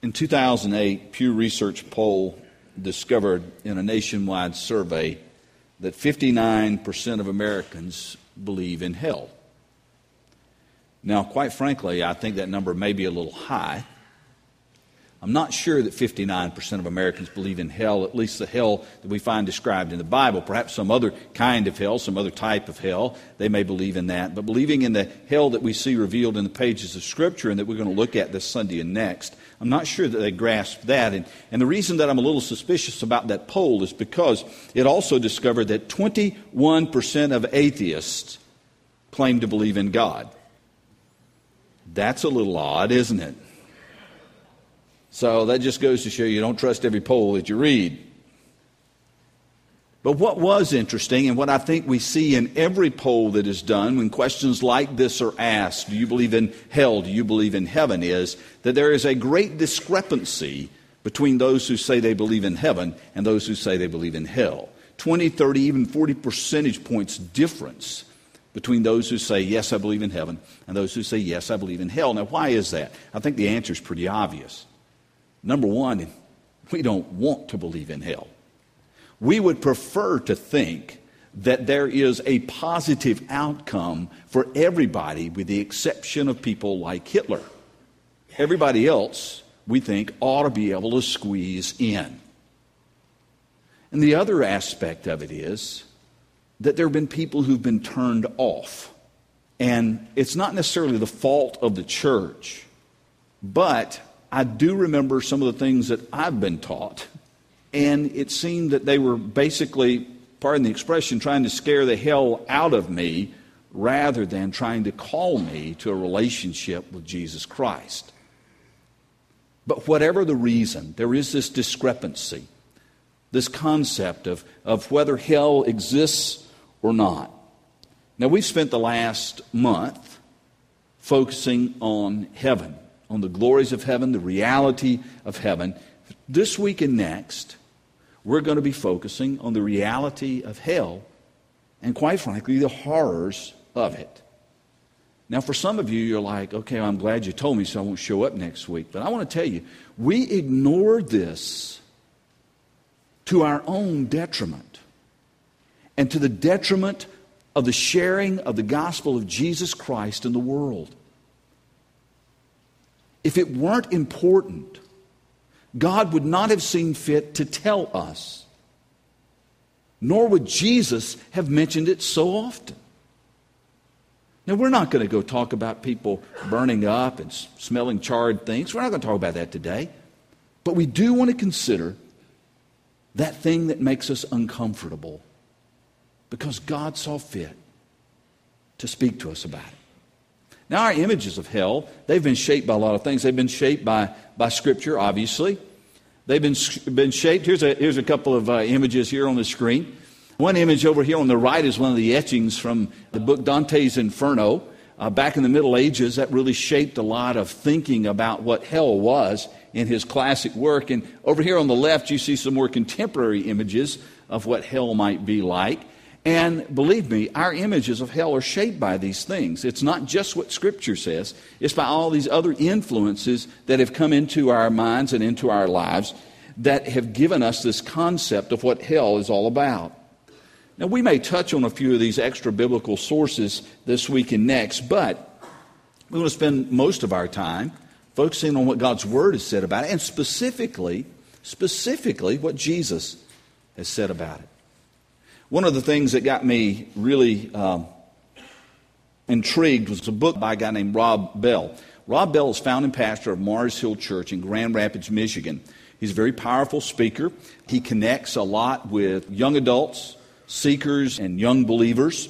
In 2008, Pew Research poll discovered in a nationwide survey that 59% of Americans believe in hell. Now, quite frankly, I think that number may be a little high. I'm not sure that 59% of Americans believe in hell, at least the hell that we find described in the Bible. Perhaps some other kind of hell, some other type of hell, they may believe in that. But believing in the hell that we see revealed in the pages of Scripture and that we're going to look at this Sunday and next, I'm not sure that they grasp that. And, and the reason that I'm a little suspicious about that poll is because it also discovered that 21% of atheists claim to believe in God. That's a little odd, isn't it? So that just goes to show you don't trust every poll that you read. But what was interesting, and what I think we see in every poll that is done when questions like this are asked do you believe in hell? Do you believe in heaven? is that there is a great discrepancy between those who say they believe in heaven and those who say they believe in hell. 20, 30, even 40 percentage points difference between those who say, Yes, I believe in heaven, and those who say, Yes, I believe in hell. Now, why is that? I think the answer is pretty obvious. Number one, we don't want to believe in hell. We would prefer to think that there is a positive outcome for everybody, with the exception of people like Hitler. Everybody else, we think, ought to be able to squeeze in. And the other aspect of it is that there have been people who've been turned off. And it's not necessarily the fault of the church, but I do remember some of the things that I've been taught, and it seemed that they were basically, pardon the expression, trying to scare the hell out of me rather than trying to call me to a relationship with Jesus Christ. But whatever the reason, there is this discrepancy, this concept of, of whether hell exists or not. Now, we've spent the last month focusing on heaven on the glories of heaven, the reality of heaven. This week and next, we're going to be focusing on the reality of hell and, quite frankly, the horrors of it. Now, for some of you, you're like, okay, I'm glad you told me so I won't show up next week. But I want to tell you, we ignore this to our own detriment and to the detriment of the sharing of the gospel of Jesus Christ in the world. If it weren't important, God would not have seen fit to tell us, nor would Jesus have mentioned it so often. Now, we're not going to go talk about people burning up and smelling charred things. We're not going to talk about that today. But we do want to consider that thing that makes us uncomfortable because God saw fit to speak to us about it. Now, our images of hell, they've been shaped by a lot of things. They've been shaped by, by Scripture, obviously. They've been, been shaped. Here's a, here's a couple of uh, images here on the screen. One image over here on the right is one of the etchings from the book Dante's Inferno. Uh, back in the Middle Ages, that really shaped a lot of thinking about what hell was in his classic work. And over here on the left, you see some more contemporary images of what hell might be like. And believe me, our images of hell are shaped by these things. It's not just what Scripture says, it's by all these other influences that have come into our minds and into our lives that have given us this concept of what hell is all about. Now, we may touch on a few of these extra biblical sources this week and next, but we want to spend most of our time focusing on what God's Word has said about it, and specifically, specifically what Jesus has said about it. One of the things that got me really um, intrigued was a book by a guy named Rob Bell. Rob Bell is founding pastor of Mars Hill Church in Grand Rapids, Michigan. He's a very powerful speaker. He connects a lot with young adults, seekers, and young believers.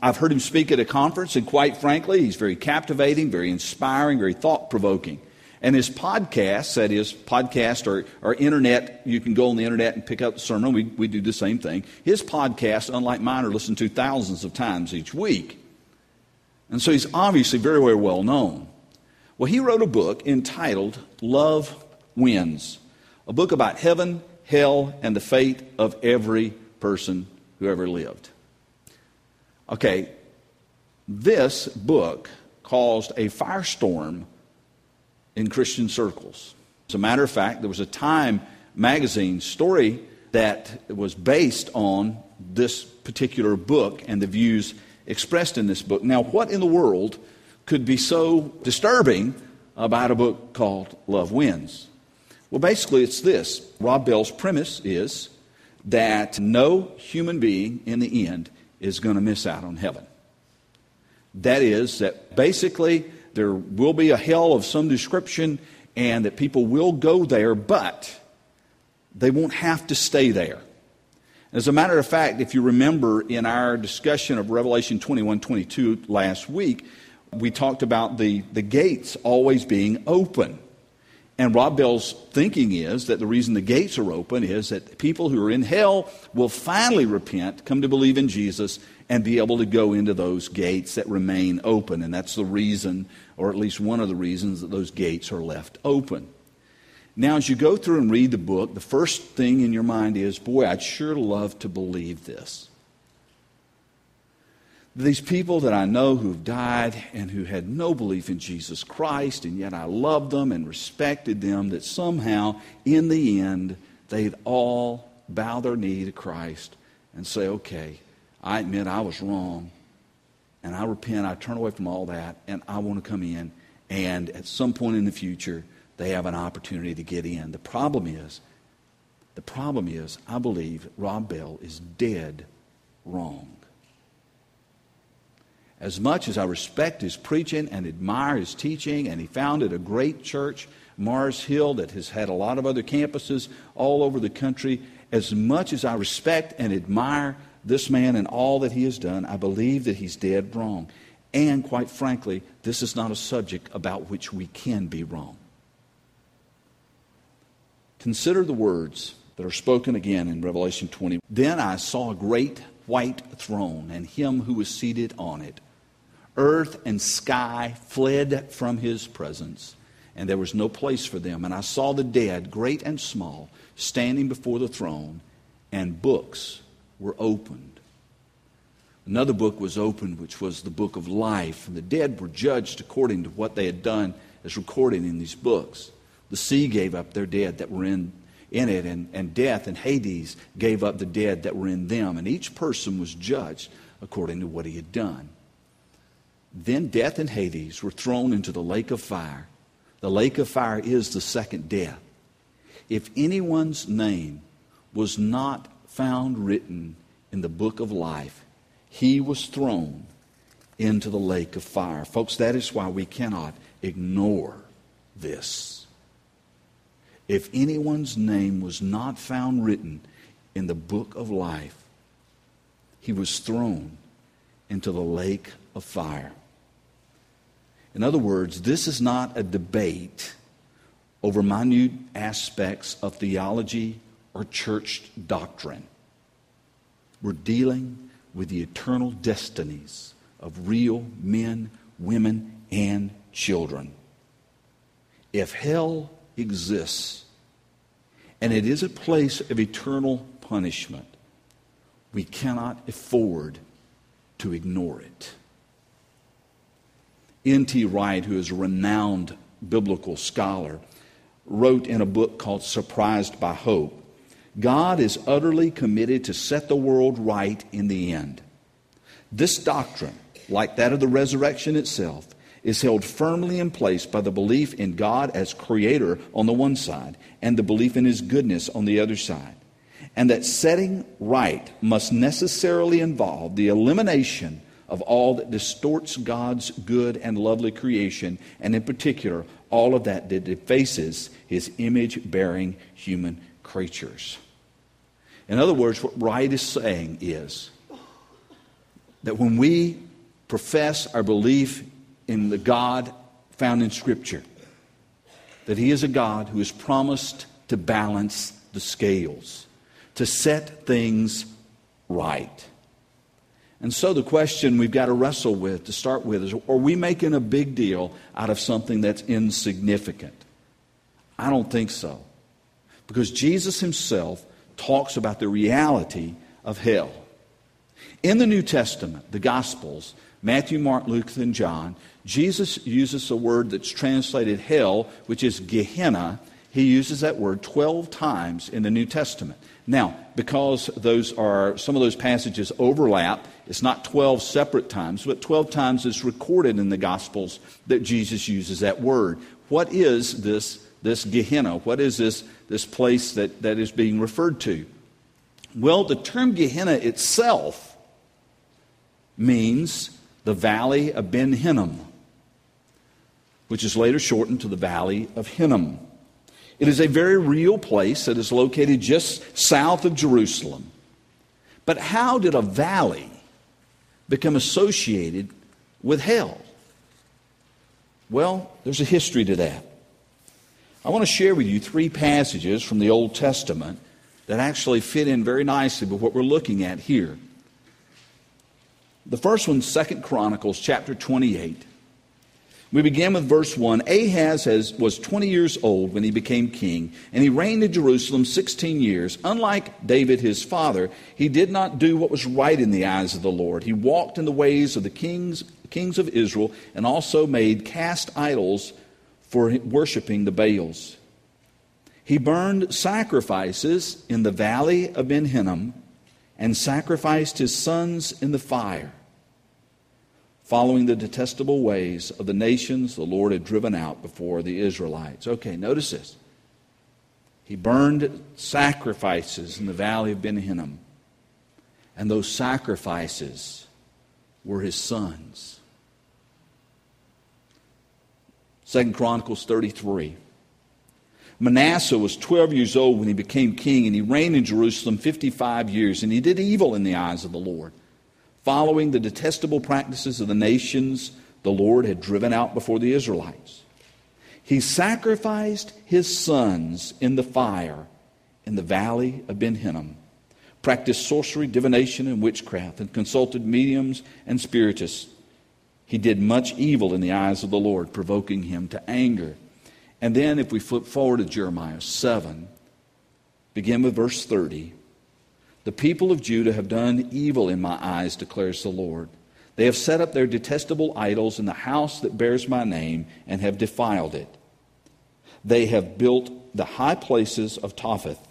I've heard him speak at a conference, and quite frankly, he's very captivating, very inspiring, very thought provoking. And his podcasts, that is, podcast or, or internet, you can go on the internet and pick up the sermon. We, we do the same thing. His podcasts, unlike mine, are listened to thousands of times each week. And so he's obviously very, very well known. Well, he wrote a book entitled Love Wins, a book about heaven, hell, and the fate of every person who ever lived. Okay, this book caused a firestorm in Christian circles. As a matter of fact, there was a Time magazine story that was based on this particular book and the views expressed in this book. Now, what in the world could be so disturbing about a book called Love Wins? Well, basically, it's this Rob Bell's premise is that no human being in the end is going to miss out on heaven. That is, that basically there will be a hell of some description and that people will go there, but they won't have to stay there. As a matter of fact, if you remember in our discussion of Revelation 21 22 last week, we talked about the, the gates always being open. And Rob Bell's thinking is that the reason the gates are open is that people who are in hell will finally repent, come to believe in Jesus, and be able to go into those gates that remain open. And that's the reason, or at least one of the reasons, that those gates are left open. Now, as you go through and read the book, the first thing in your mind is, boy, I'd sure love to believe this. These people that I know who've died and who had no belief in Jesus Christ, and yet I loved them and respected them, that somehow, in the end, they'd all bow their knee to Christ and say, okay, I admit I was wrong, and I repent, I turn away from all that, and I want to come in. And at some point in the future, they have an opportunity to get in. The problem is, the problem is, I believe Rob Bell is dead wrong. As much as I respect his preaching and admire his teaching, and he founded a great church, Mars Hill, that has had a lot of other campuses all over the country, as much as I respect and admire this man and all that he has done, I believe that he's dead wrong. And quite frankly, this is not a subject about which we can be wrong. Consider the words that are spoken again in Revelation 20. Then I saw a great white throne and him who was seated on it. Earth and sky fled from his presence, and there was no place for them. And I saw the dead, great and small, standing before the throne, and books were opened. Another book was opened, which was the book of life, and the dead were judged according to what they had done as recorded in these books. The sea gave up their dead that were in, in it, and, and death and Hades gave up the dead that were in them, and each person was judged according to what he had done. Then death and Hades were thrown into the lake of fire. The lake of fire is the second death. If anyone's name was not found written in the book of life, he was thrown into the lake of fire. Folks, that is why we cannot ignore this if anyone's name was not found written in the book of life, he was thrown into the lake of fire. In other words, this is not a debate over minute aspects of theology or church doctrine. We're dealing with the eternal destinies of real men, women, and children. If hell exists, and it is a place of eternal punishment. We cannot afford to ignore it. N.T. Wright, who is a renowned biblical scholar, wrote in a book called Surprised by Hope God is utterly committed to set the world right in the end. This doctrine, like that of the resurrection itself, is held firmly in place by the belief in God as creator on the one side and the belief in his goodness on the other side. And that setting right must necessarily involve the elimination of all that distorts God's good and lovely creation, and in particular, all of that that defaces his image bearing human creatures. In other words, what Wright is saying is that when we profess our belief in the God found in Scripture. That He is a God who has promised to balance the scales, to set things right. And so the question we've got to wrestle with to start with is are we making a big deal out of something that's insignificant? I don't think so. Because Jesus himself talks about the reality of hell. In the New Testament, the Gospels, Matthew, Mark, Luke, and John, Jesus uses a word that's translated hell, which is Gehenna, he uses that word 12 times in the New Testament. Now, because those are some of those passages overlap, it's not 12 separate times, but 12 times is recorded in the Gospels that Jesus uses that word. What is this, this Gehenna? What is this, this place that, that is being referred to? Well, the term Gehenna itself means the valley of Ben Hinnom, which is later shortened to the valley of Hinnom. It is a very real place that is located just south of Jerusalem. But how did a valley become associated with hell? Well, there's a history to that. I want to share with you three passages from the Old Testament that actually fit in very nicely with what we're looking at here. The first one, Second Chronicles chapter 28. We begin with verse 1. Ahaz has, was 20 years old when he became king, and he reigned in Jerusalem 16 years. Unlike David his father, he did not do what was right in the eyes of the Lord. He walked in the ways of the kings, kings of Israel and also made cast idols for worshiping the Baals. He burned sacrifices in the valley of Ben Hinnom and sacrificed his sons in the fire following the detestable ways of the nations the Lord had driven out before the Israelites. Okay, notice this. He burned sacrifices in the valley of Ben Hinnom, and those sacrifices were his sons. Second Chronicles 33. Manasseh was 12 years old when he became king, and he reigned in Jerusalem 55 years, and he did evil in the eyes of the Lord following the detestable practices of the nations the Lord had driven out before the Israelites. He sacrificed his sons in the fire in the valley of Ben Hinnom, practiced sorcery, divination, and witchcraft, and consulted mediums and spiritists. He did much evil in the eyes of the Lord, provoking him to anger. And then, if we flip forward to Jeremiah 7, begin with verse 30. The people of Judah have done evil in my eyes, declares the Lord. They have set up their detestable idols in the house that bears my name and have defiled it. They have built the high places of Topheth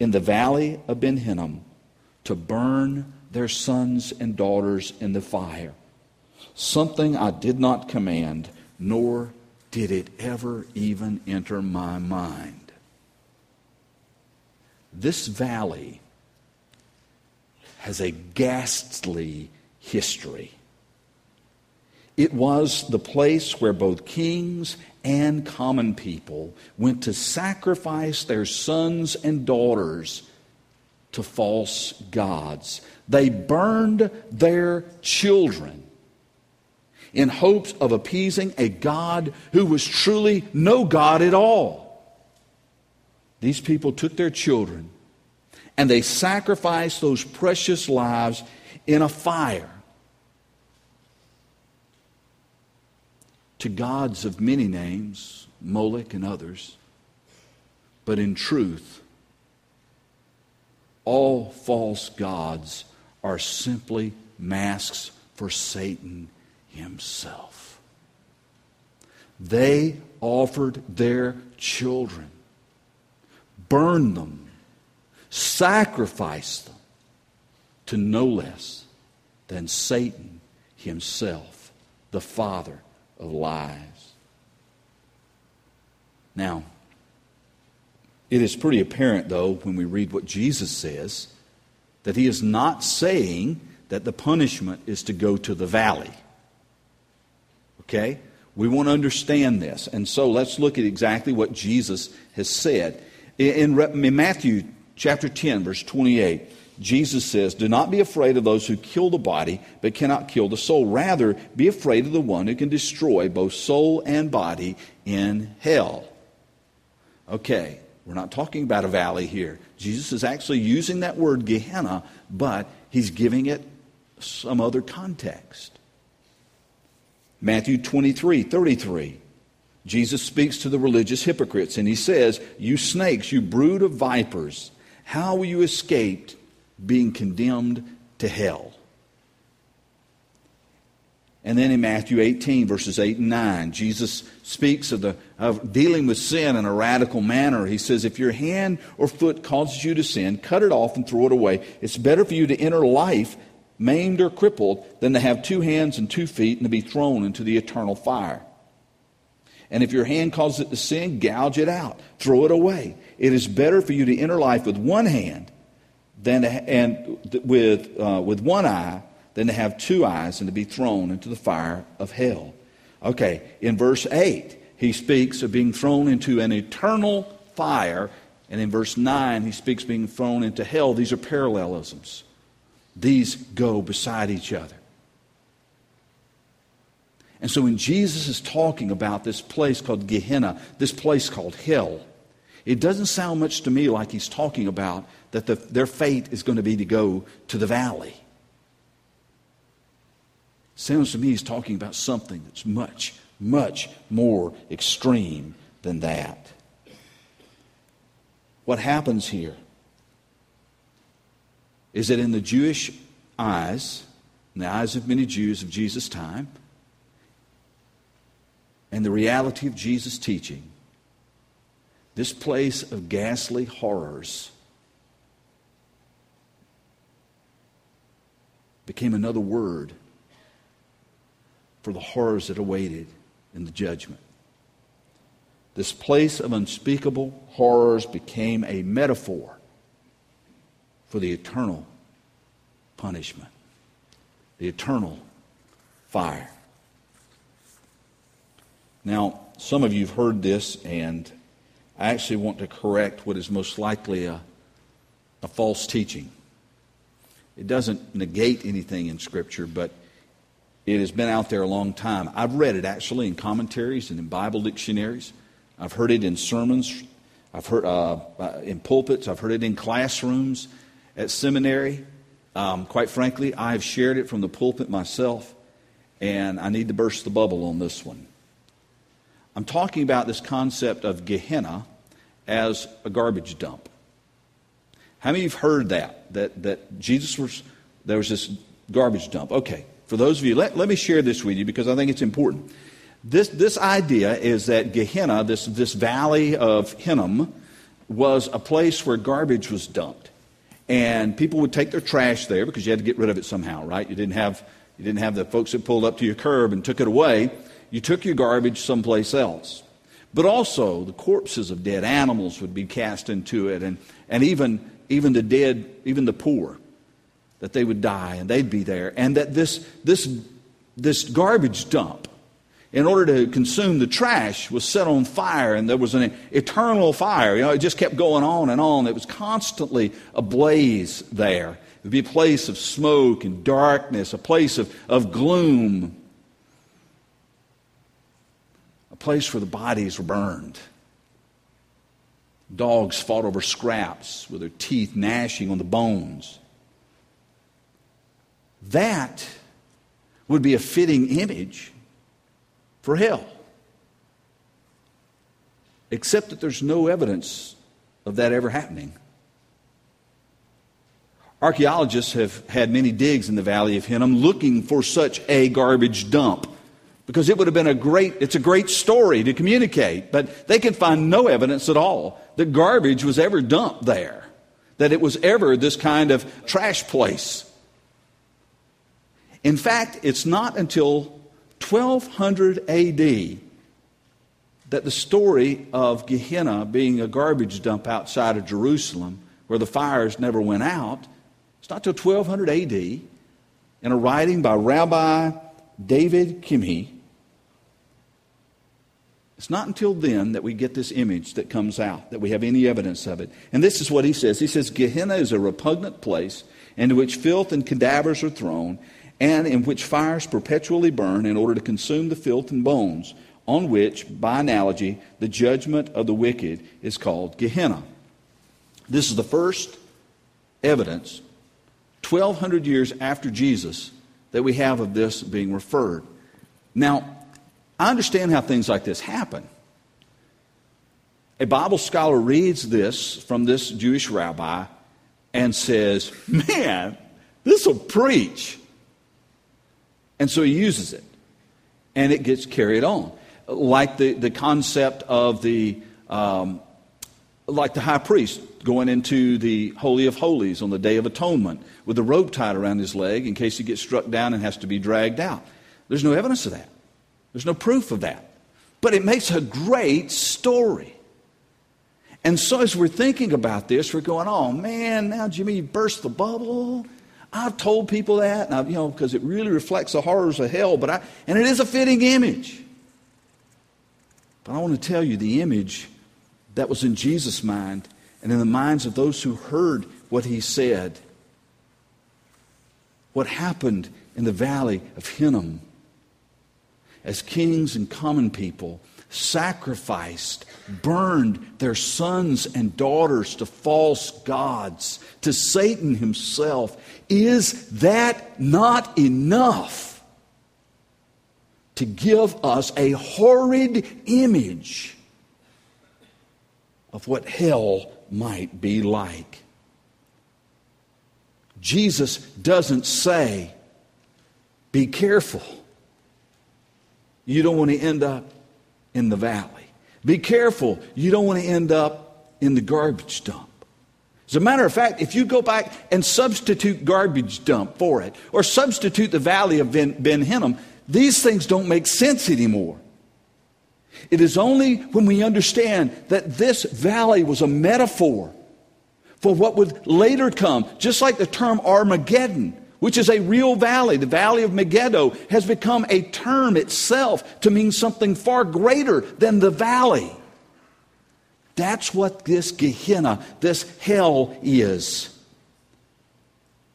in the valley of Ben Hinnom to burn their sons and daughters in the fire. Something I did not command, nor did it ever even enter my mind. This valley has a ghastly history. It was the place where both kings and common people went to sacrifice their sons and daughters to false gods. They burned their children in hopes of appeasing a God who was truly no God at all. These people took their children and they sacrificed those precious lives in a fire to gods of many names, Moloch and others. But in truth, all false gods are simply masks for Satan himself. They offered their children, burned them, sacrificed them to no less than Satan himself, the father of lies. Now, it is pretty apparent, though, when we read what Jesus says, that he is not saying that the punishment is to go to the valley. Okay? We want to understand this. And so let's look at exactly what Jesus has said. In, Matthew chapter 10, verse 28, Jesus says, Do not be afraid of those who kill the body, but cannot kill the soul. Rather, be afraid of the one who can destroy both soul and body in hell. Okay, we're not talking about a valley here. Jesus is actually using that word Gehenna, but he's giving it some other context. Matthew 23 33. Jesus speaks to the religious hypocrites and he says, You snakes, you brood of vipers. How will you escape being condemned to hell? And then in Matthew 18, verses 8 and 9, Jesus speaks of, the, of dealing with sin in a radical manner. He says, If your hand or foot causes you to sin, cut it off and throw it away. It's better for you to enter life maimed or crippled than to have two hands and two feet and to be thrown into the eternal fire. And if your hand causes it to sin, gouge it out, throw it away. It is better for you to enter life with one hand than to, and with, uh, with one eye than to have two eyes and to be thrown into the fire of hell. Okay, in verse 8, he speaks of being thrown into an eternal fire. And in verse 9, he speaks being thrown into hell. These are parallelisms. These go beside each other. And so when Jesus is talking about this place called Gehenna, this place called hell, it doesn't sound much to me like he's talking about that the, their fate is going to be to go to the valley. Sounds to me he's talking about something that's much, much more extreme than that. What happens here is that in the Jewish eyes, in the eyes of many Jews of Jesus' time, and the reality of Jesus' teaching, this place of ghastly horrors became another word for the horrors that awaited in the judgment. This place of unspeakable horrors became a metaphor for the eternal punishment, the eternal fire. Now, some of you have heard this, and I actually want to correct what is most likely a, a false teaching. It doesn't negate anything in Scripture, but it has been out there a long time. I've read it actually in commentaries and in Bible dictionaries. I've heard it in sermons. I've heard uh, uh, in pulpits. I've heard it in classrooms at seminary. Um, quite frankly, I've shared it from the pulpit myself, and I need to burst the bubble on this one. I'm talking about this concept of Gehenna as a garbage dump. How many of you have heard that? That, that Jesus was, there was this garbage dump. Okay, for those of you, let, let me share this with you because I think it's important. This, this idea is that Gehenna, this, this valley of Hinnom, was a place where garbage was dumped. And people would take their trash there because you had to get rid of it somehow, right? You didn't have, you didn't have the folks that pulled up to your curb and took it away. You took your garbage someplace else. But also, the corpses of dead animals would be cast into it, and, and even, even the dead, even the poor that they would die and they'd be there, and that this, this, this garbage dump, in order to consume the trash, was set on fire, and there was an eternal fire. You know, it just kept going on and on. It was constantly ablaze there. It would be a place of smoke and darkness, a place of, of gloom, a place where the bodies were burned. Dogs fought over scraps with their teeth gnashing on the bones. That would be a fitting image for hell. Except that there's no evidence of that ever happening. Archaeologists have had many digs in the Valley of Hinnom looking for such a garbage dump because it would have been a great it's a great story to communicate but they could find no evidence at all that garbage was ever dumped there that it was ever this kind of trash place in fact, it's not until 1200 AD that the story of Gehenna being a garbage dump outside of Jerusalem, where the fires never went out, it's not until 1200 AD in a writing by Rabbi David Kimhi. It's not until then that we get this image that comes out, that we have any evidence of it. And this is what he says. He says, Gehenna is a repugnant place into which filth and cadavers are thrown, and in which fires perpetually burn in order to consume the filth and bones, on which, by analogy, the judgment of the wicked is called Gehenna. This is the first evidence, 1,200 years after Jesus, that we have of this being referred. Now, I understand how things like this happen. A Bible scholar reads this from this Jewish rabbi and says, Man, this will preach. And so he uses it. and it gets carried on. Like the, the concept of the, um, like the high priest going into the Holy of Holies on the Day of Atonement with a rope tied around his leg in case he gets struck down and has to be dragged out. There's no evidence of that. There's no proof of that. But it makes a great story. And so as we're thinking about this, we're going, oh man, now Jimmy, burst the bubble. I've told people that, and I, you know, because it really reflects the horrors of hell, but I, and it is a fitting image. But I want to tell you the image that was in Jesus' mind and in the minds of those who heard what he said. What happened in the valley of Hinnom as kings and common people sacrificed, burned their sons and daughters to false gods, to Satan himself. Is that not enough to give us a horrid image of what hell might be like? Jesus doesn't say, be careful. You don't want to end up in the valley. Be careful. You don't want to end up in the garbage dump. As a matter of fact, if you go back and substitute garbage dump for it, or substitute the valley of Ben, ben Hinnom, these things don't make sense anymore. It is only when we understand that this valley was a metaphor for what would later come, just like the term Armageddon which is a real valley. The valley of Megiddo has become a term itself to mean something far greater than the valley. That's what this Gehenna, this hell is.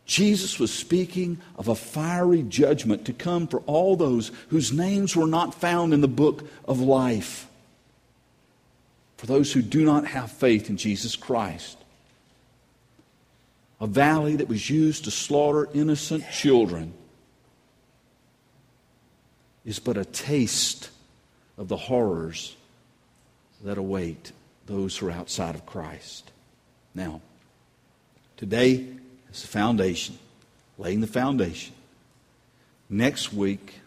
Jesus was speaking of a fiery judgment to come for all those whose names were not found in the book of life. For those who do not have faith in Jesus Christ a valley that was used to slaughter innocent children, is but a taste of the horrors that await those who are outside of Christ. Now, today is the foundation, laying the foundation. Next week,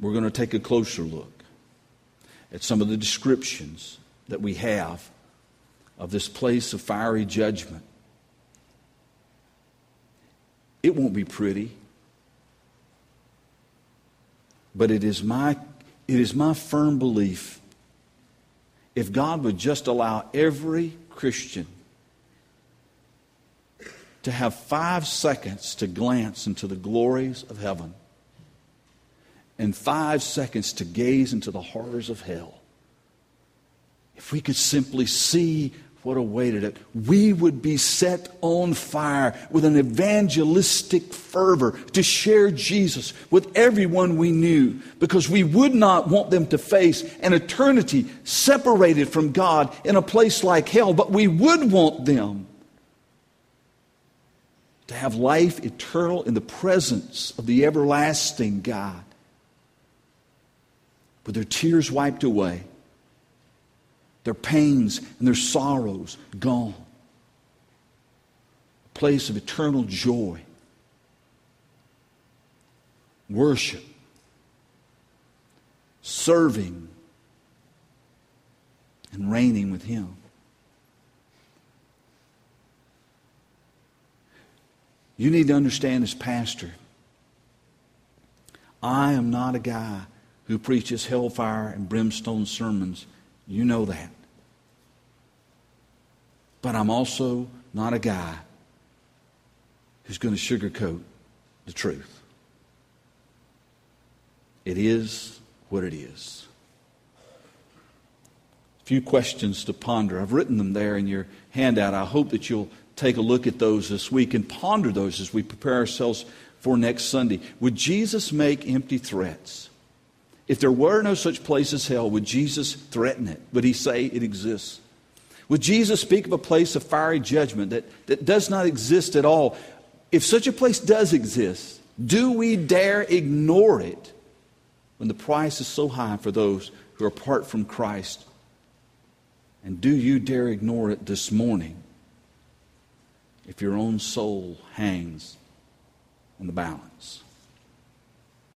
we're going to take a closer look at some of the descriptions that we have of this place of fiery judgment it won't be pretty. But it is my, it is my firm belief if God would just allow every Christian to have five seconds to glance into the glories of heaven and five seconds to gaze into the horrors of hell, if we could simply see what awaited it, we would be set on fire with an evangelistic fervor to share Jesus with everyone we knew because we would not want them to face an eternity separated from God in a place like hell, but we would want them to have life eternal in the presence of the everlasting God. With their tears wiped away their pains and their sorrows gone. A place of eternal joy, worship, serving, and reigning with Him. You need to understand as pastor, I am not a guy who preaches hellfire and brimstone sermons you know that. But I'm also not a guy who's going to sugarcoat the truth. It is what it is. A few questions to ponder. I've written them there in your handout. I hope that you'll take a look at those this week and ponder those as we prepare ourselves for next Sunday. Would Jesus make empty threats? If there were no such place as hell, would Jesus threaten it? Would he say it exists? Would Jesus speak of a place of fiery judgment that, that does not exist at all? If such a place does exist, do we dare ignore it when the price is so high for those who are apart from Christ? And do you dare ignore it this morning if your own soul hangs in the balance?